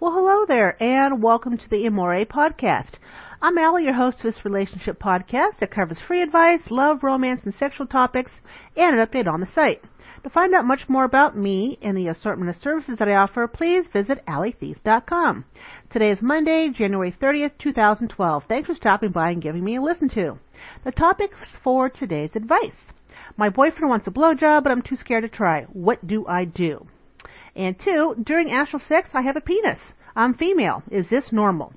Well, hello there, and welcome to the Amore podcast. I'm Allie, your host of this relationship podcast that covers free advice, love, romance, and sexual topics, and an update on the site. To find out much more about me and the assortment of services that I offer, please visit AllieTheiss.com. Today is Monday, January 30th, 2012. Thanks for stopping by and giving me a listen to. The topic for today's advice. My boyfriend wants a blowjob, but I'm too scared to try. What do I do? And two, during astral sex, I have a penis. I'm female. Is this normal?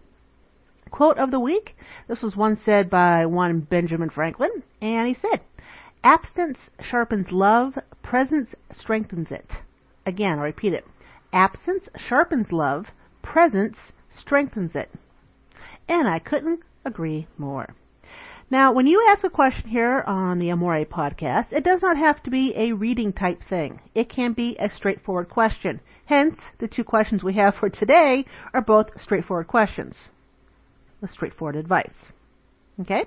Quote of the week. This was one said by one Benjamin Franklin, and he said, Absence sharpens love, presence strengthens it. Again, I'll repeat it. Absence sharpens love, presence strengthens it. And I couldn't agree more. Now, when you ask a question here on the Amore podcast, it does not have to be a reading type thing. It can be a straightforward question. Hence, the two questions we have for today are both straightforward questions with straightforward advice. Okay?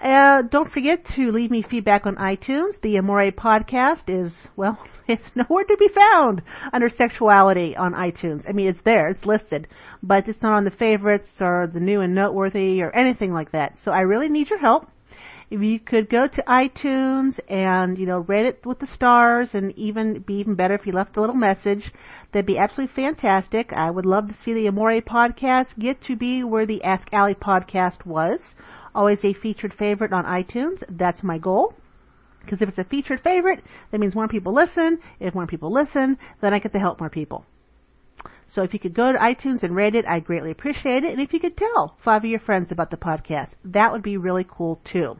Uh, don't forget to leave me feedback on iTunes. The Amore podcast is, well, it's nowhere to be found under sexuality on iTunes. I mean, it's there, it's listed, but it's not on the favorites or the new and noteworthy or anything like that. So I really need your help. If you could go to iTunes and, you know, rate it with the stars and even be even better if you left a little message, that'd be absolutely fantastic. I would love to see the Amore podcast get to be where the Ask Allie podcast was always a featured favorite on iTunes. That's my goal. Because if it's a featured favorite, that means more people listen. If more people listen, then I get to help more people. So if you could go to iTunes and rate it, I'd greatly appreciate it. And if you could tell five of your friends about the podcast, that would be really cool too.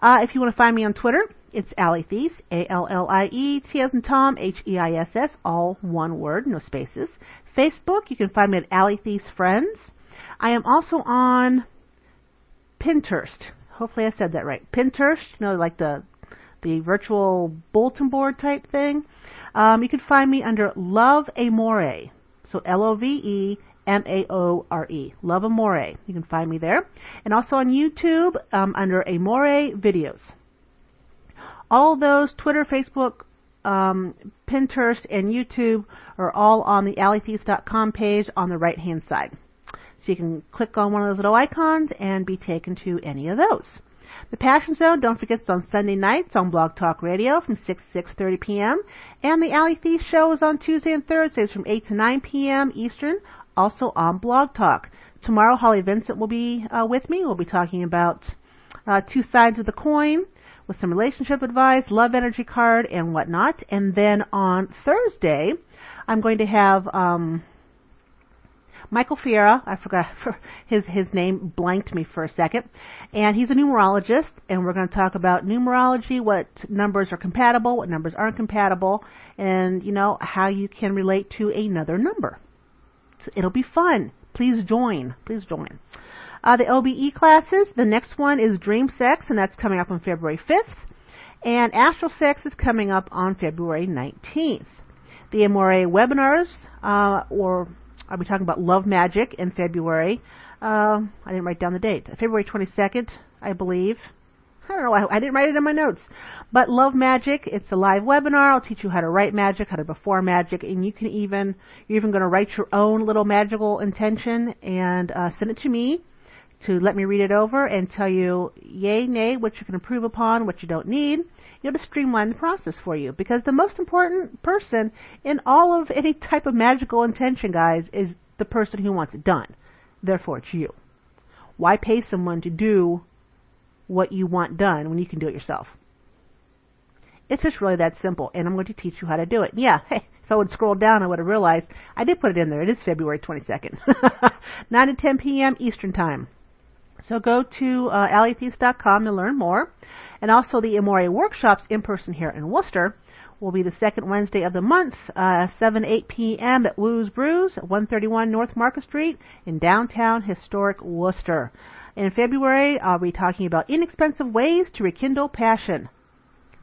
Uh, if you want to find me on Twitter, it's Allie Theiss, A-L-L-I-E, T as in Tom, H-E-I-S-S, all one word, no spaces. Facebook, you can find me at Allie Theiss Friends. I am also on Pinterest. Hopefully I said that right. Pinterest, you know, like the the virtual bulletin board type thing. Um, you can find me under Love Amore. So L O V E M A O R E. Love Amore. You can find me there. And also on YouTube um, under Amore Videos. All those Twitter, Facebook, um, Pinterest, and YouTube are all on the AllieTheiss.com page on the right hand side. So you can click on one of those little icons and be taken to any of those. The Passion Zone, don't forget, it's on Sunday nights on Blog Talk Radio from 6 to 6.30 p.m. And the Allie Theiss Show is on Tuesday and Thursdays from 8 to 9 p.m. Eastern, also on Blog Talk. Tomorrow, Holly Vincent will be uh, with me. We'll be talking about uh, two sides of the coin with some relationship advice, love energy card, and whatnot. And then on Thursday, I'm going to have... Um, Michael Fiera, I forgot his his name blanked me for a second, and he's a numerologist, and we're going to talk about numerology, what numbers are compatible, what numbers aren't compatible, and you know how you can relate to another number. So it'll be fun. Please join. Please join. Uh, the OBE classes. The next one is Dream Sex, and that's coming up on February 5th, and Astral Sex is coming up on February 19th. The Amore webinars, uh, or I'll be talking about Love Magic in February. Uh, I didn't write down the date. February 22nd, I believe. I don't know. I, I didn't write it in my notes. But Love Magic, it's a live webinar. I'll teach you how to write magic, how to perform magic, and you can even you're even going to write your own little magical intention and uh, send it to me to let me read it over and tell you yay, nay, what you can improve upon, what you don't need you know, to streamline the process for you. Because the most important person in all of any type of magical intention, guys, is the person who wants it done. Therefore, it's you. Why pay someone to do what you want done when you can do it yourself? It's just really that simple, and I'm going to teach you how to do it. Yeah, hey, if I would scroll down, I would have realized I did put it in there. It is February 22nd, 9 to 10 p.m. Eastern Time. So go to uh, to learn more. And also the Amore workshops in person here in Worcester will be the second Wednesday of the month, uh, 7 8 p.m. at Woo's Brews, 131 North Market Street in downtown historic Worcester. In February, I'll be talking about inexpensive ways to rekindle passion.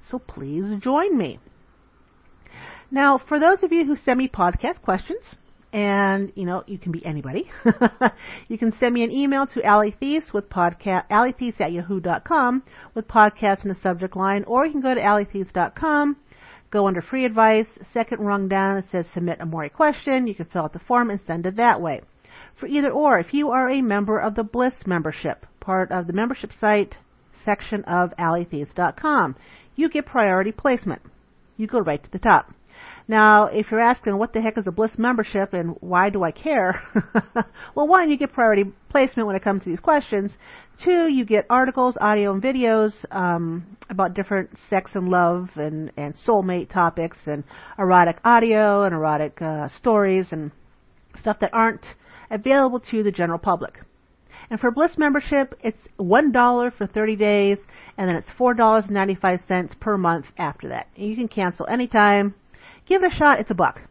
So please join me. Now, for those of you who send me podcast questions, and you know you can be anybody. you can send me an email to Allie Theiss with podcast allietheiss at yahoo.com with podcast in the subject line, or you can go to allietheiss.com, go under free advice. Second rung down, it says submit a Amore question. You can fill out the form and send it that way. For either or, if you are a member of the Bliss membership, part of the membership site section of AllieTheiss.com, you get priority placement. You go right to the top. Now, if you're asking what the heck is a Bliss membership and why do I care? well, one, you get priority placement when it comes to these questions. Two, you get articles, audio, and videos um, about different sex and love and, and soulmate topics and erotic audio and erotic uh, stories and stuff that aren't available to the general public. And for Bliss membership, it's $1 for 30 days, and then it's $4.95 per month after that. You can cancel anytime give it a shot. It's a buck.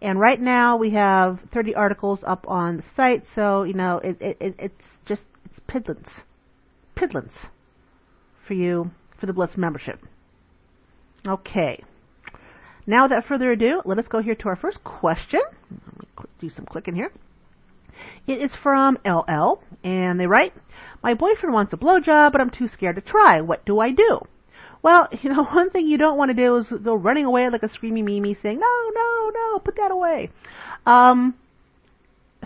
And right now we have 30 articles up on the site, so you know it, it, it it's just it's piddlings, piddlings for you for the Bliss membership. Okay. Now, without further ado, let us go here to our first question. Let me do some clicking here. It is from LL, and they write, My boyfriend wants a blowjob, but I'm too scared to try. What do I do? Well, you know, one thing you don't want to do is go running away like a screaming Mimi saying, no, no, no, put that away. Um,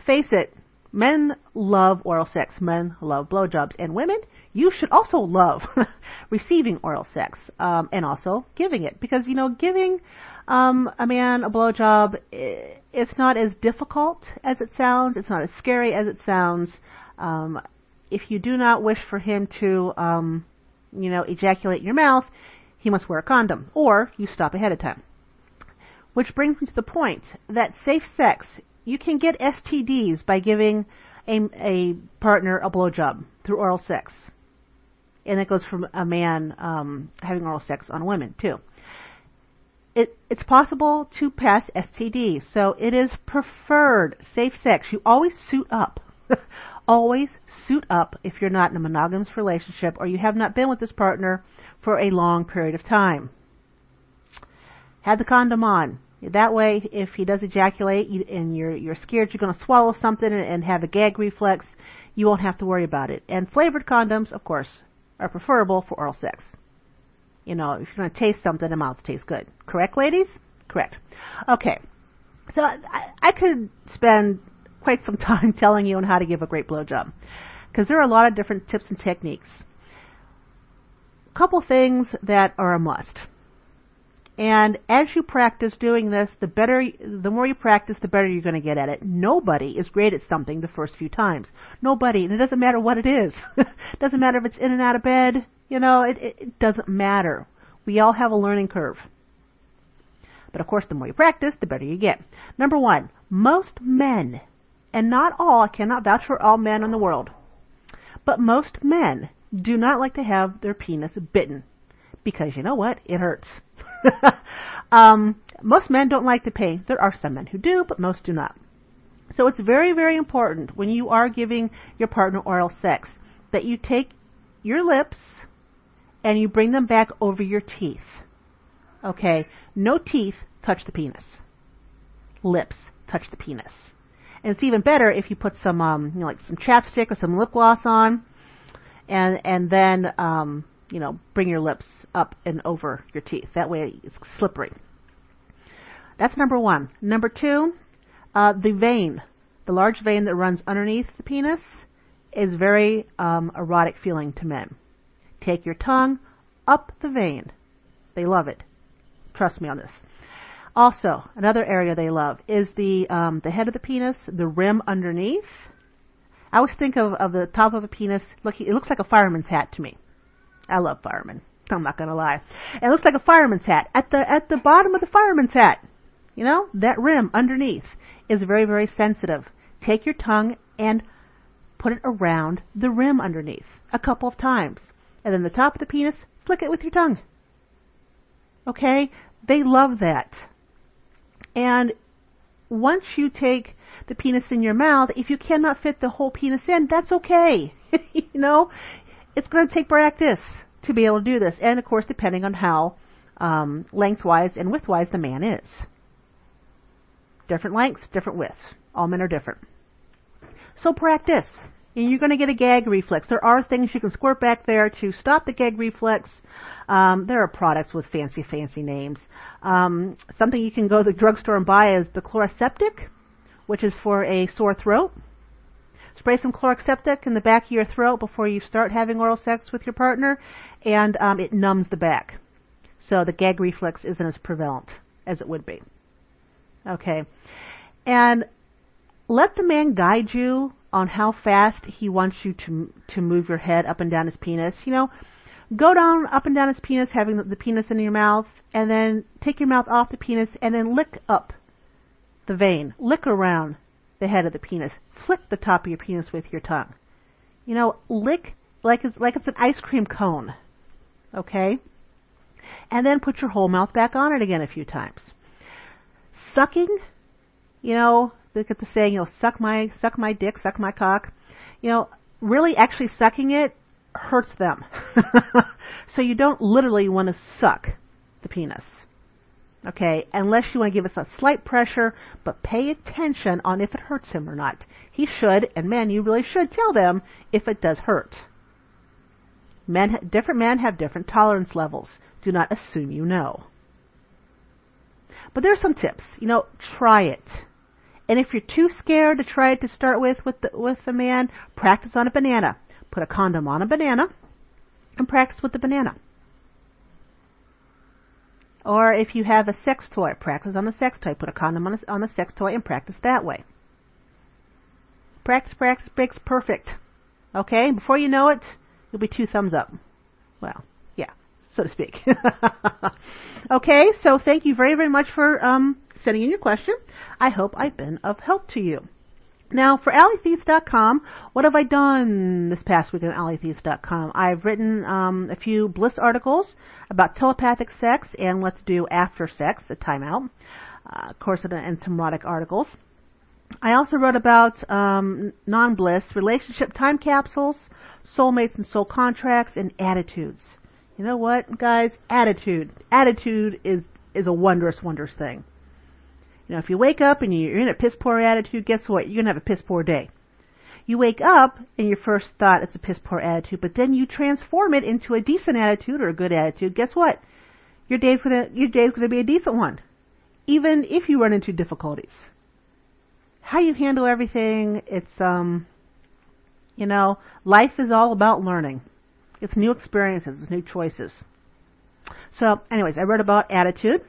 face it, men love oral sex. Men love blowjobs. And women, you should also love receiving oral sex, um, and also giving it. Because, you know, giving, um, a man a blowjob, it's not as difficult as it sounds. It's not as scary as it sounds. Um, if you do not wish for him to, um, you know, ejaculate in your mouth, he must wear a condom, or you stop ahead of time. Which brings me to the point that safe sex, you can get STDs by giving a, a partner a blowjob through oral sex. And that goes from a man um, having oral sex on women, too. It, it's possible to pass STDs, so it is preferred safe sex. You always suit up. Always suit up if you're not in a monogamous relationship or you have not been with this partner for a long period of time. Have the condom on. That way, if he does ejaculate and you're you're scared you're going to swallow something and have a gag reflex, you won't have to worry about it. And flavored condoms, of course, are preferable for oral sex. You know, if you're going to taste something, the mouth tastes good. Correct, ladies? Correct. Okay. So I, I could spend quite some time telling you on how to give a great blowjob. Because there are a lot of different tips and techniques. A couple things that are a must. And as you practice doing this, the better, the more you practice, the better you're going to get at it. Nobody is great at something the first few times. Nobody, and it doesn't matter what it is. it doesn't matter if it's in and out of bed. You know, it, it, it doesn't matter. We all have a learning curve. But of course, the more you practice, the better you get. Number one, most men and not all, I cannot vouch for all men in the world, but most men do not like to have their penis bitten because you know what? It hurts. um, most men don't like the pain. There are some men who do, but most do not. So it's very, very important when you are giving your partner oral sex that you take your lips and you bring them back over your teeth. Okay? No teeth touch the penis. Lips touch the penis. And it's even better if you put some, um, you know, like some chapstick or some lip gloss on, and and then, um, you know, bring your lips up and over your teeth. That way it's slippery. That's number one. Number two, uh, the vein, the large vein that runs underneath the penis, is very um, erotic feeling to men. Take your tongue up the vein. They love it. Trust me on this. Also, another area they love is the um, the head of the penis, the rim underneath. I always think of, of the top of a penis. Look, it looks like a fireman's hat to me. I love firemen. I'm not gonna lie. It looks like a fireman's hat at the at the bottom of the fireman's hat. You know that rim underneath is very very sensitive. Take your tongue and put it around the rim underneath a couple of times, and then the top of the penis, flick it with your tongue. Okay, they love that. And once you take the penis in your mouth, if you cannot fit the whole penis in, that's okay. you know, it's going to take practice to be able to do this. And of course, depending on how um, lengthwise and widthwise the man is. Different lengths, different widths. All men are different. So practice. You're going to get a gag reflex. There are things you can squirt back there to stop the gag reflex. Um, there are products with fancy, fancy names. Um, something you can go to the drugstore and buy is the Chloraseptic, which is for a sore throat. Spray some Chloraseptic in the back of your throat before you start having oral sex with your partner, and um, it numbs the back. So the gag reflex isn't as prevalent as it would be. Okay. And let the man guide you on how fast he wants you to to move your head up and down his penis. You know, go down up and down his penis, having the, the penis in your mouth, and then take your mouth off the penis, and then lick up the vein, lick around the head of the penis, flick the top of your penis with your tongue. You know, lick like it's like it's an ice cream cone. Okay? And then put your whole mouth back on it again a few times. Sucking, you know, look at the saying, you know, suck my suck my dick, suck my cock. You know, really actually sucking it hurts them. so you don't literally want to suck the penis. Okay, unless you want to give us a slight pressure, but pay attention on if it hurts him or not. He should, and men, you really should tell them if it does hurt. Men, different men have different tolerance levels. Do not assume you know. But there are some tips. You know, try it. And if you're too scared to try to start with with the, with the man, practice on a banana. Put a condom on a banana and practice with the banana. Or if you have a sex toy, practice on the sex toy. Put a condom on a, on the sex toy and practice that way. Practice, practice makes perfect. Okay? Before you know it, you'll be two thumbs up. Well, yeah, so to speak. okay, so thank you very, very much for um, sending in your question. I hope I've been of help to you. Now, for AllieTheiss.com, what have I done this past week on AllieTheiss.com? I've written um, a few bliss articles about telepathic sex and what to do after sex, a timeout. Uh, of course, and some erotic articles. I also wrote about um, non-bliss, relationship time capsules, soulmates and soul contracts, and attitudes. You know what, guys? Attitude. Attitude is is a wondrous, wondrous thing. Know, if you wake up and you're in a piss poor attitude, guess what? You're gonna have a piss poor day. You wake up and your first thought it's a piss poor attitude, but then you transform it into a decent attitude or a good attitude. Guess what? Your day's gonna your day's gonna be a decent one, even if you run into difficulties. How you handle everything, it's um, you know, life is all about learning. It's new experiences, it's new choices. So, anyways, I wrote about attitude.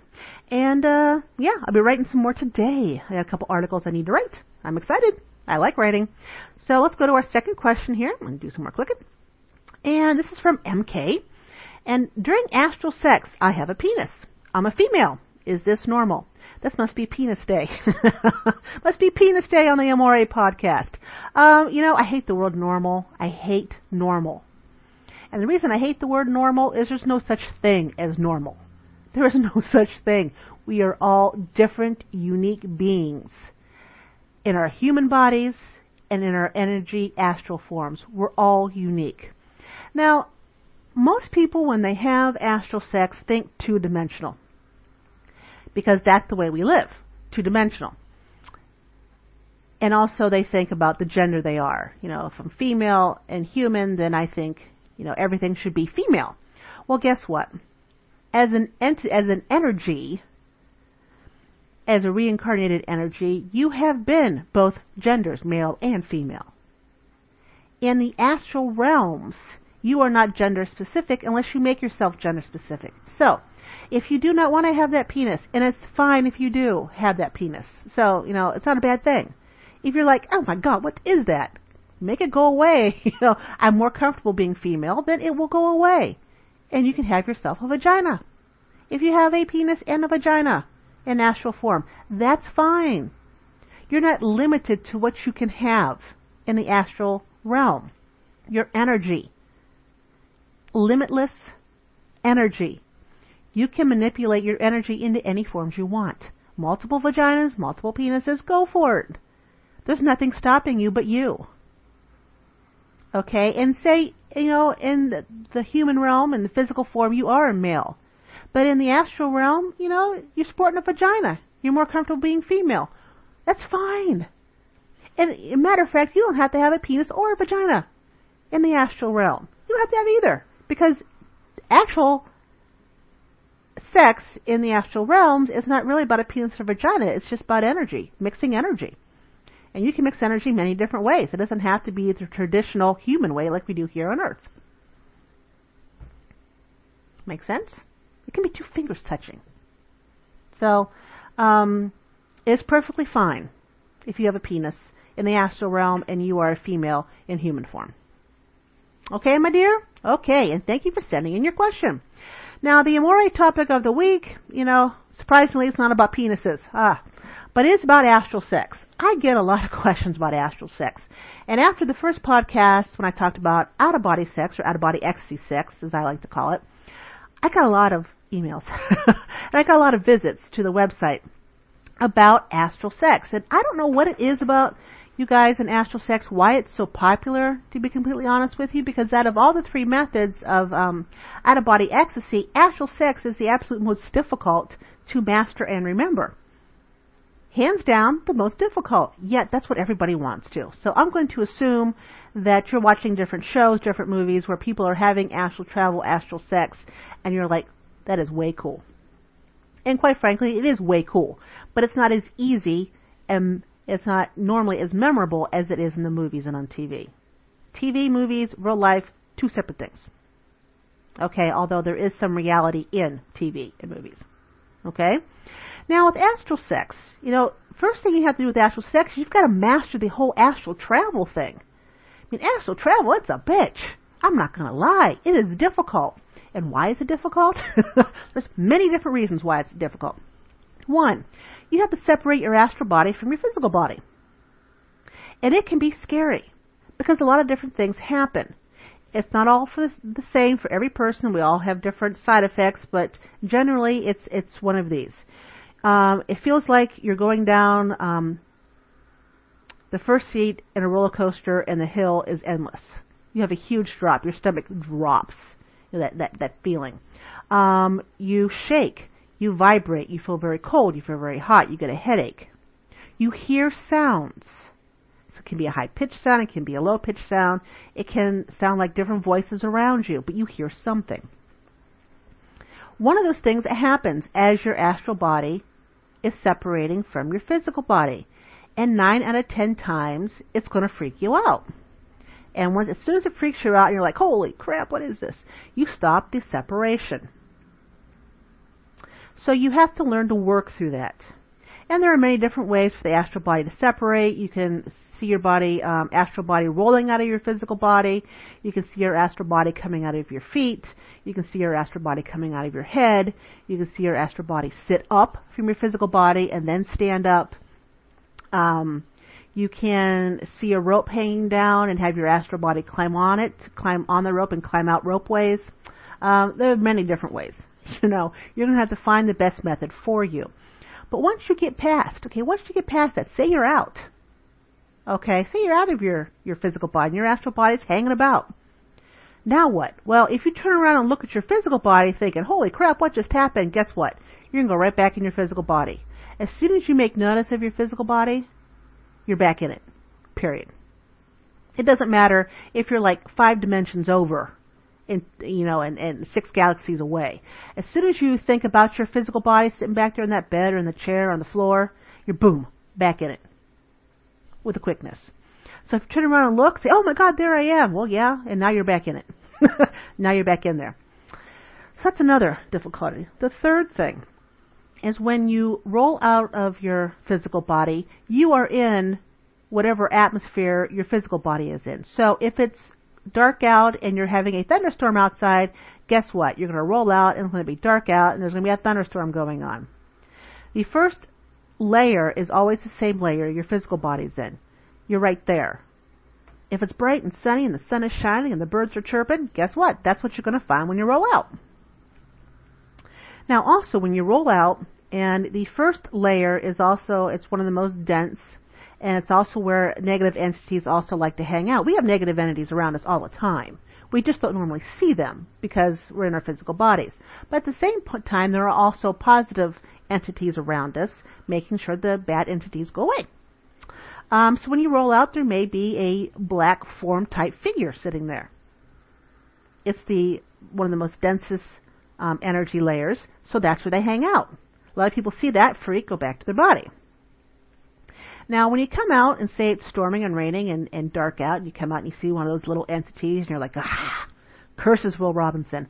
And uh, yeah, I'll be writing some more today. I got a couple articles I need to write. I'm excited. I like writing. So let's go to our second question here. I'm going to do some more clicking. And this is from MK. And during astral sex, I have a penis. I'm a female. Is this normal? This must be penis day. must be penis day on the Amore podcast. Um, you know, I hate the word normal. I hate normal. And the reason I hate the word normal is there's no such thing as normal. There is no such thing. We are all different, unique beings in our human bodies and in our energy astral forms. We're all unique. Now, most people, when they have astral sex, think two dimensional because that's the way we live, two dimensional. And also, they think about the gender they are. You know, if I'm female and human, then I think, you know, everything should be female. Well, guess what? as an ent- as an energy, as a reincarnated energy, you have been both genders, male and female. In the astral realms, you are not gender specific unless you make yourself gender specific. So, if you do not want to have that penis, and it's fine if you do have that penis, so, you know, it's not a bad thing. If you're like, oh my god, what is that? Make it go away. you know, I'm more comfortable being female, then it will go away and you can have yourself a vagina. If you have a penis and a vagina in astral form, that's fine. You're not limited to what you can have in the astral realm. Your energy. Limitless energy. You can manipulate your energy into any forms you want. Multiple vaginas, multiple penises, go for it. There's nothing stopping you but you. Okay, and say you know, in the, the human realm, in the physical form, you are a male. But in the astral realm, you know, you're sporting a vagina. You're more comfortable being female. That's fine. And matter of fact, you don't have to have a penis or a vagina in the astral realm. You don't have to have either. Because actual sex in the astral realms is not really about a penis or vagina. It's just about energy, mixing energy. And you can mix energy many different ways. It doesn't have to be the traditional human way like we do here on Earth. Make sense? It can be two fingers touching. So, um, it's perfectly fine if you have a penis in the astral realm and you are a female in human form. Okay, my dear? Okay, and thank you for sending in your question. Now, the Amore topic of the week, you know, surprisingly, it's not about penises. Ah, but it is about astral sex. I get a lot of questions about astral sex. And after the first podcast, when I talked about out of body sex or out of body ecstasy sex, as I like to call it, I got a lot of emails. and I got a lot of visits to the website about astral sex. And I don't know what it is about you guys and astral sex, why it's so popular, to be completely honest with you, because out of all the three methods of um, out of body ecstasy, astral sex is the absolute most difficult to master and remember. Hands down, the most difficult. Yet that's what everybody wants to. So I'm going to assume that you're watching different shows, different movies where people are having astral travel, astral sex, and you're like, that is way cool. And quite frankly, it is way cool. But it's not as easy and it's not normally as memorable as it is in the movies and on TV. TV, movies, real life, two separate things. Okay, although there is some reality in TV and movies. Okay? Now with astral sex, you know, first thing you have to do with astral sex, you've got to master the whole astral travel thing. I mean, astral travel, it's a bitch. I'm not gonna lie. It is difficult. And why is it difficult? There's many different reasons why it's difficult. One, you have to separate your astral body from your physical body. And it can be scary because a lot of different things happen. It's not all for the same for every person. We all have different side effects, but generally it's it's one of these. Um, it feels like you're going down um, the first seat in a roller coaster, and the hill is endless. You have a huge drop. Your stomach drops. You know, that that that feeling. Um, you shake you vibrate, you feel very cold, you feel very hot, you get a headache. You hear sounds. It can be a high pitched sound, it can be a low pitched sound, it can sound like different voices around you, but you hear something. One of those things that happens as your astral body is separating from your physical body. And nine out of ten times, it's going to freak you out. And when, as soon as it freaks you out, you're like, holy crap, what is this? You stop the separation. So you have to learn to work through that. And there are many different ways for the astral body to separate. You can see your body, um, astral body rolling out of your physical body. You can see your astral body coming out of your feet. You can see your astral body coming out of your head. You can see your astral body sit up from your physical body and then stand up. Um, you can see a rope hanging down and have your astral body climb on it, climb on the rope and climb out ropeways. Um, there are many different ways. You know, you're going to have to find the best method for you. But once you get past, okay, once you get past that, say you're out. Okay, say you're out of your, your physical body and your astral body's hanging about. Now what? Well, if you turn around and look at your physical body thinking, holy crap, what just happened? Guess what? You're to go right back in your physical body. As soon as you make notice of your physical body, you're back in it. Period. It doesn't matter if you're like five dimensions over in, you know, and, and six galaxies away. As soon as you think about your physical body sitting back there in that bed or in the chair or on the floor, you're boom, back in it. With a quickness. So if you turn around and look, say, oh my god, there I am. Well, yeah, and now you're back in it. now you're back in there. So that's another difficulty. The third thing is when you roll out of your physical body, you are in whatever atmosphere your physical body is in. So if it's dark out and you're having a thunderstorm outside, guess what? You're going to roll out and it's going to be dark out and there's going to be a thunderstorm going on. The first layer is always the same layer your physical body's in. You're right there. If it's bright and sunny and the sun is shining and the birds are chirping, guess what? That's what you're going to find when you roll out. Now also when you roll out, and the first layer is also, it's one of the most dense and it's also where negative entities also like to hang out. We have negative entities around us all the time. We just don't normally see them because we're in our physical bodies. But at the same time, there are also positive entities around us, making sure the bad entities go away. Um, so when you roll out, there may be a black form type figure sitting there. It's the one of the most densest um, energy layers, so that's where they hang out. A lot of people see that freak go back to their body. Now, when you come out and say it's storming and raining and, and dark out, and you come out and you see one of those little entities, and you're like, ah, curses Will Robinson.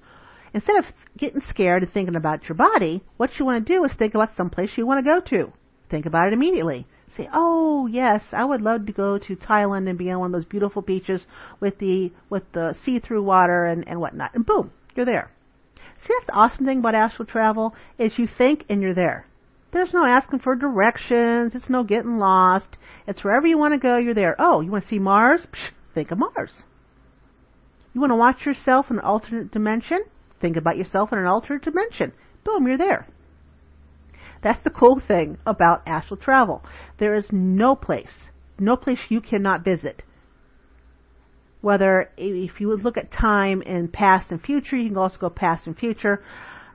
Instead of getting scared and thinking about your body, what you want to do is think about some place you want to go to. Think about it immediately. Say, oh yes, I would love to go to Thailand and be on one of those beautiful beaches with the with the see-through water and, and whatnot. And boom, you're there. See, that's the awesome thing about astral travel is you think and you're there. There's no asking for directions. It's no getting lost. It's wherever you want to go, you're there. Oh, you want to see Mars? Psh, think of Mars. You want to watch yourself in an alternate dimension? Think about yourself in an alternate dimension. Boom, you're there. That's the cool thing about astral travel. There is no place, no place you cannot visit. Whether if you would look at time in past and future, you can also go past and future.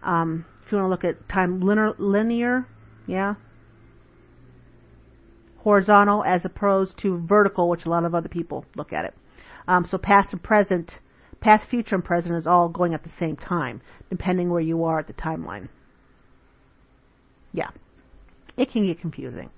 Um, if you want to look at time linear, linear yeah, horizontal as opposed to vertical, which a lot of other people look at it. Um, so past and present, past, future, and present is all going at the same time, depending where you are at the timeline. Yeah, it can get confusing.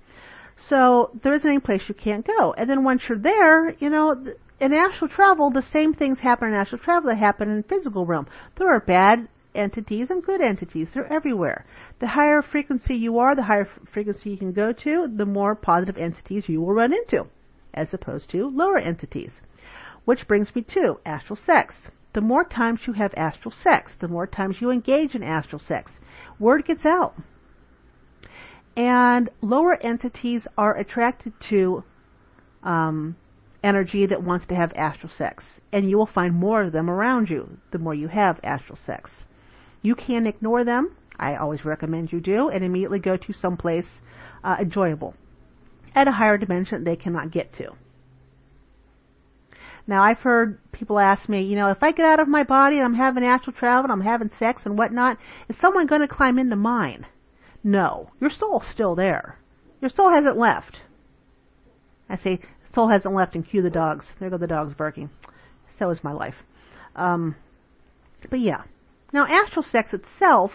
So there isn't any place you can't go. And then once you're there, you know, in astral travel, the same things happen in astral travel that happen in physical realm. There are bad entities and good entities. They're everywhere. The higher frequency you are, the higher frequency you can go to, the more positive entities you will run into, as opposed to lower entities. Which brings me to astral sex. The more times you have astral sex, the more times you engage in astral sex, word gets out. And lower entities are attracted to um, energy that wants to have astral sex. And you will find more of them around you the more you have astral sex. You can ignore them. I always recommend you do, and immediately go to someplace uh, enjoyable at a higher dimension they cannot get to. Now, I've heard people ask me, you know, if I get out of my body and I'm having astral travel and I'm having sex and whatnot, is someone going to climb into mine? No, your soul's still there. Your soul hasn't left. I say, soul hasn't left, and cue the dogs. There go the dogs barking. So is my life. Um, but yeah, now, astral sex itself,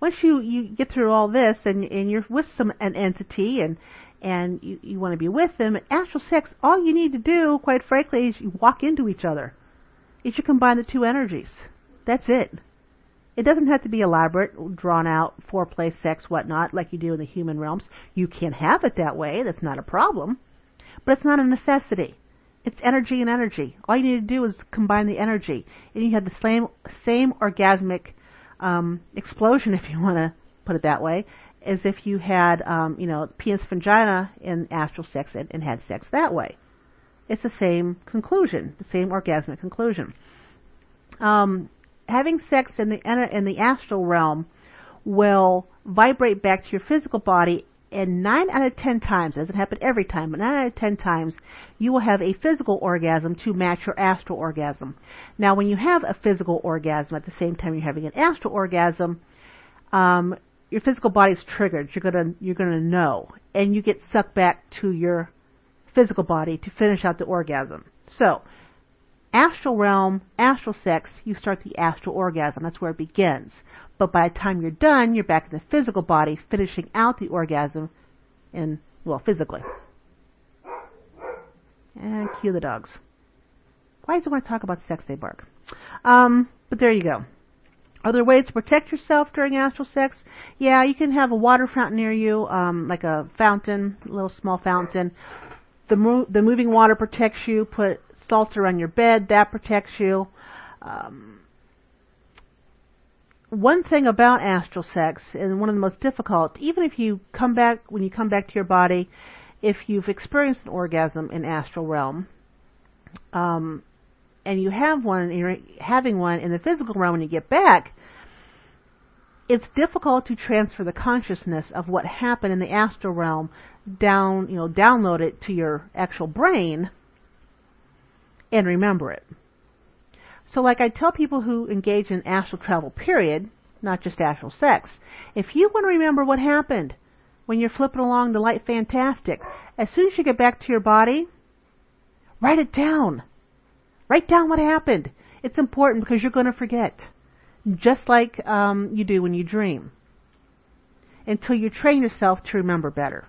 once you, you get through all this and, and you're with some an entity and and you, you want to be with them, astral sex, all you need to do, quite frankly, is you walk into each other. Is you combine the two energies. That's it. It doesn't have to be elaborate, drawn out, foreplay, sex, whatnot, like you do in the human realms. You can have it that way. That's not a problem. But it's not a necessity. It's energy and energy. All you need to do is combine the energy, and you have the same same orgasmic um, explosion, if you want to put it that way, as if you had, um, you know, penis vagina in astral sex and, and had sex that way. It's the same conclusion, the same orgasmic conclusion. Um, having sex in the in the astral realm will vibrate back to your physical body and nine out of ten times, doesn't happen every time, but nine out of ten times, you will have a physical orgasm to match your astral orgasm. Now, when you have a physical orgasm at the same time you're having an astral orgasm, um, your physical body is triggered. You're gonna you're gonna know, and you get sucked back to your physical body to finish out the orgasm. So, astral realm, astral sex, you start the astral orgasm. That's where it begins. But by the time you're done, you're back in the physical body, finishing out the orgasm in, well, physically. And cue the dogs. Why does it want to talk about sex? They bark. Um, but there you go. Are there ways to protect yourself during astral sex? Yeah, you can have a water fountain near you, um, like a fountain, a little small fountain. The mo- the moving water protects you. Put salt around your bed, that protects you. Um, one thing about astral sex, and one of the most difficult, even if you come back, when you come back to your body, if you've experienced an orgasm in astral realm, um, and you have one, and you're having one in the physical realm when you get back, it's difficult to transfer the consciousness of what happened in the astral realm down, you know, download it to your actual brain and remember it. So, like I tell people who engage in astral travel, period, not just astral sex, if you want to remember what happened when you're flipping along the light fantastic. As soon as you get back to your body, write it down. Write down what happened. It's important because you're going to forget, just like um, you do when you dream, until you train yourself to remember better.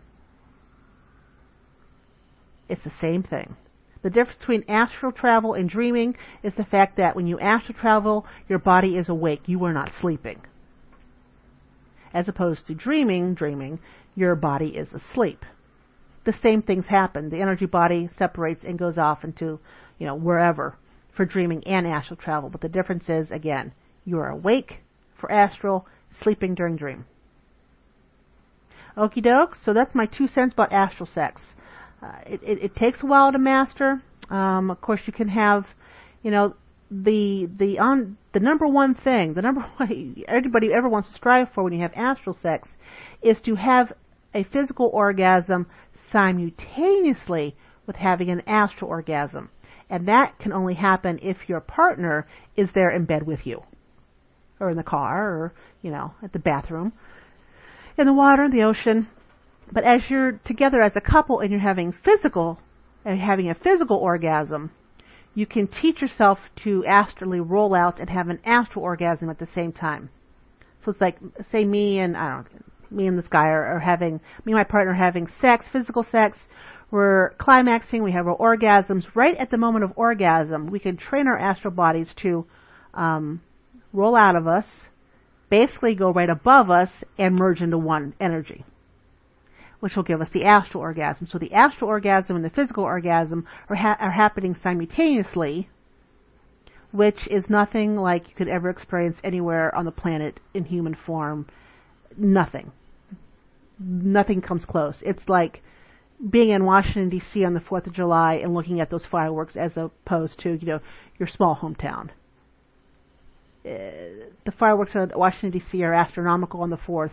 It's the same thing. The difference between astral travel and dreaming is the fact that when you astral travel, your body is awake. You are not sleeping. As opposed to dreaming, dreaming, your body is asleep. The same things happen. The energy body separates and goes off into, you know, wherever for dreaming and astral travel. But the difference is, again, you are awake for astral, sleeping during dream. Okie doke. So that's my two cents about astral sex. Uh, it, it, it, takes a while to master. Um, of course, you can have, you know, the the on the number one thing, the number one everybody ever wants to strive for when you have astral sex, is to have a physical orgasm simultaneously with having an astral orgasm. And that can only happen if your partner is there in bed with you, or in the car, or, you know, at the bathroom, in the water, in the ocean. But as you're together as a couple and you're having physical, and having a physical orgasm, you can teach yourself to astrally roll out and have an astral orgasm at the same time. So it's like, say me and, I don't know, me and this guy are, are having, me and my partner are having sex, physical sex, we're climaxing, we have our orgasms. Right at the moment of orgasm, we can train our astral bodies to um, roll out of us, basically go right above us, and merge into one energy, which will give us the astral orgasm. So the astral orgasm and the physical orgasm are, ha- are happening simultaneously, which is nothing like you could ever experience anywhere on the planet in human form. Nothing. Nothing comes close. It's like being in Washington D.C. on the Fourth of July and looking at those fireworks as opposed to you know your small hometown. Uh, the fireworks in Washington D.C. are astronomical on the Fourth,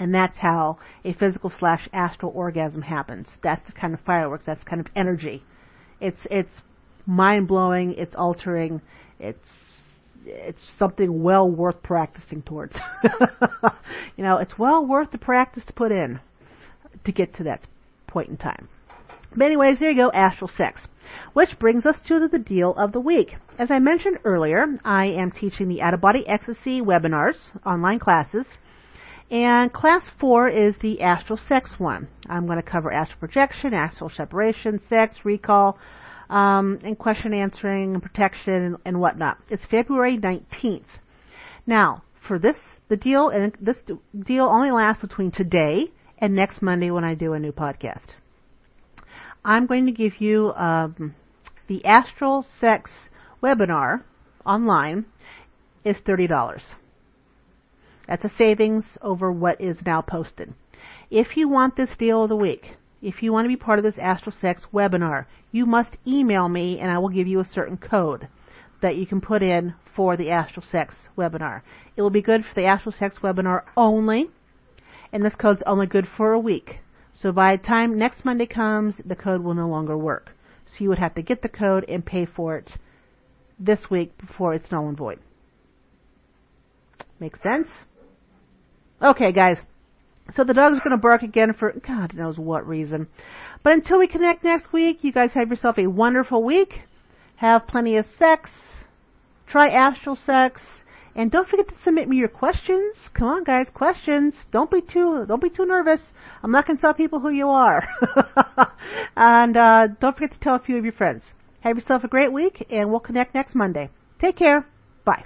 and that's how a physical slash astral orgasm happens. That's the kind of fireworks. That's kind of energy. It's it's mind blowing. It's altering. It's it's something well worth practicing towards. you know, it's well worth the practice to put in to get to that point in time. But anyways, there you go, astral sex. Which brings us to the deal of the week. As I mentioned earlier, I am teaching the Out of Body Ecstasy webinars, online classes, and class four is the astral sex one. I'm going to cover astral projection, astral separation, sex, recall, um, and question answering and protection and, and whatnot. It's February 19th. Now, for this, the deal, and this deal only lasts between today and next Monday when I do a new podcast. I'm going to give you um, the Astral Sex webinar online is $30. That's a savings over what is now posted. If you want this deal of the week, if you want to be part of this Astral Sex webinar, you must email me and I will give you a certain code that you can put in for the Astral Sex webinar. It will be good for the Astral Sex webinar only and this code's only good for a week. So by the time next Monday comes, the code will no longer work. So you would have to get the code and pay for it this week before it's null and void. Make sense? Okay, guys. So the dog's going to bark again for God knows what reason. But until we connect next week, you guys have yourself a wonderful week. Have plenty of sex. Try astral sex and don't forget to submit me your questions. Come on, guys, questions. Don't be too don't be too nervous. I'm not going to tell people who you are. and uh, don't forget to tell a few of your friends. Have yourself a great week, and we'll connect next Monday. Take care. Bye.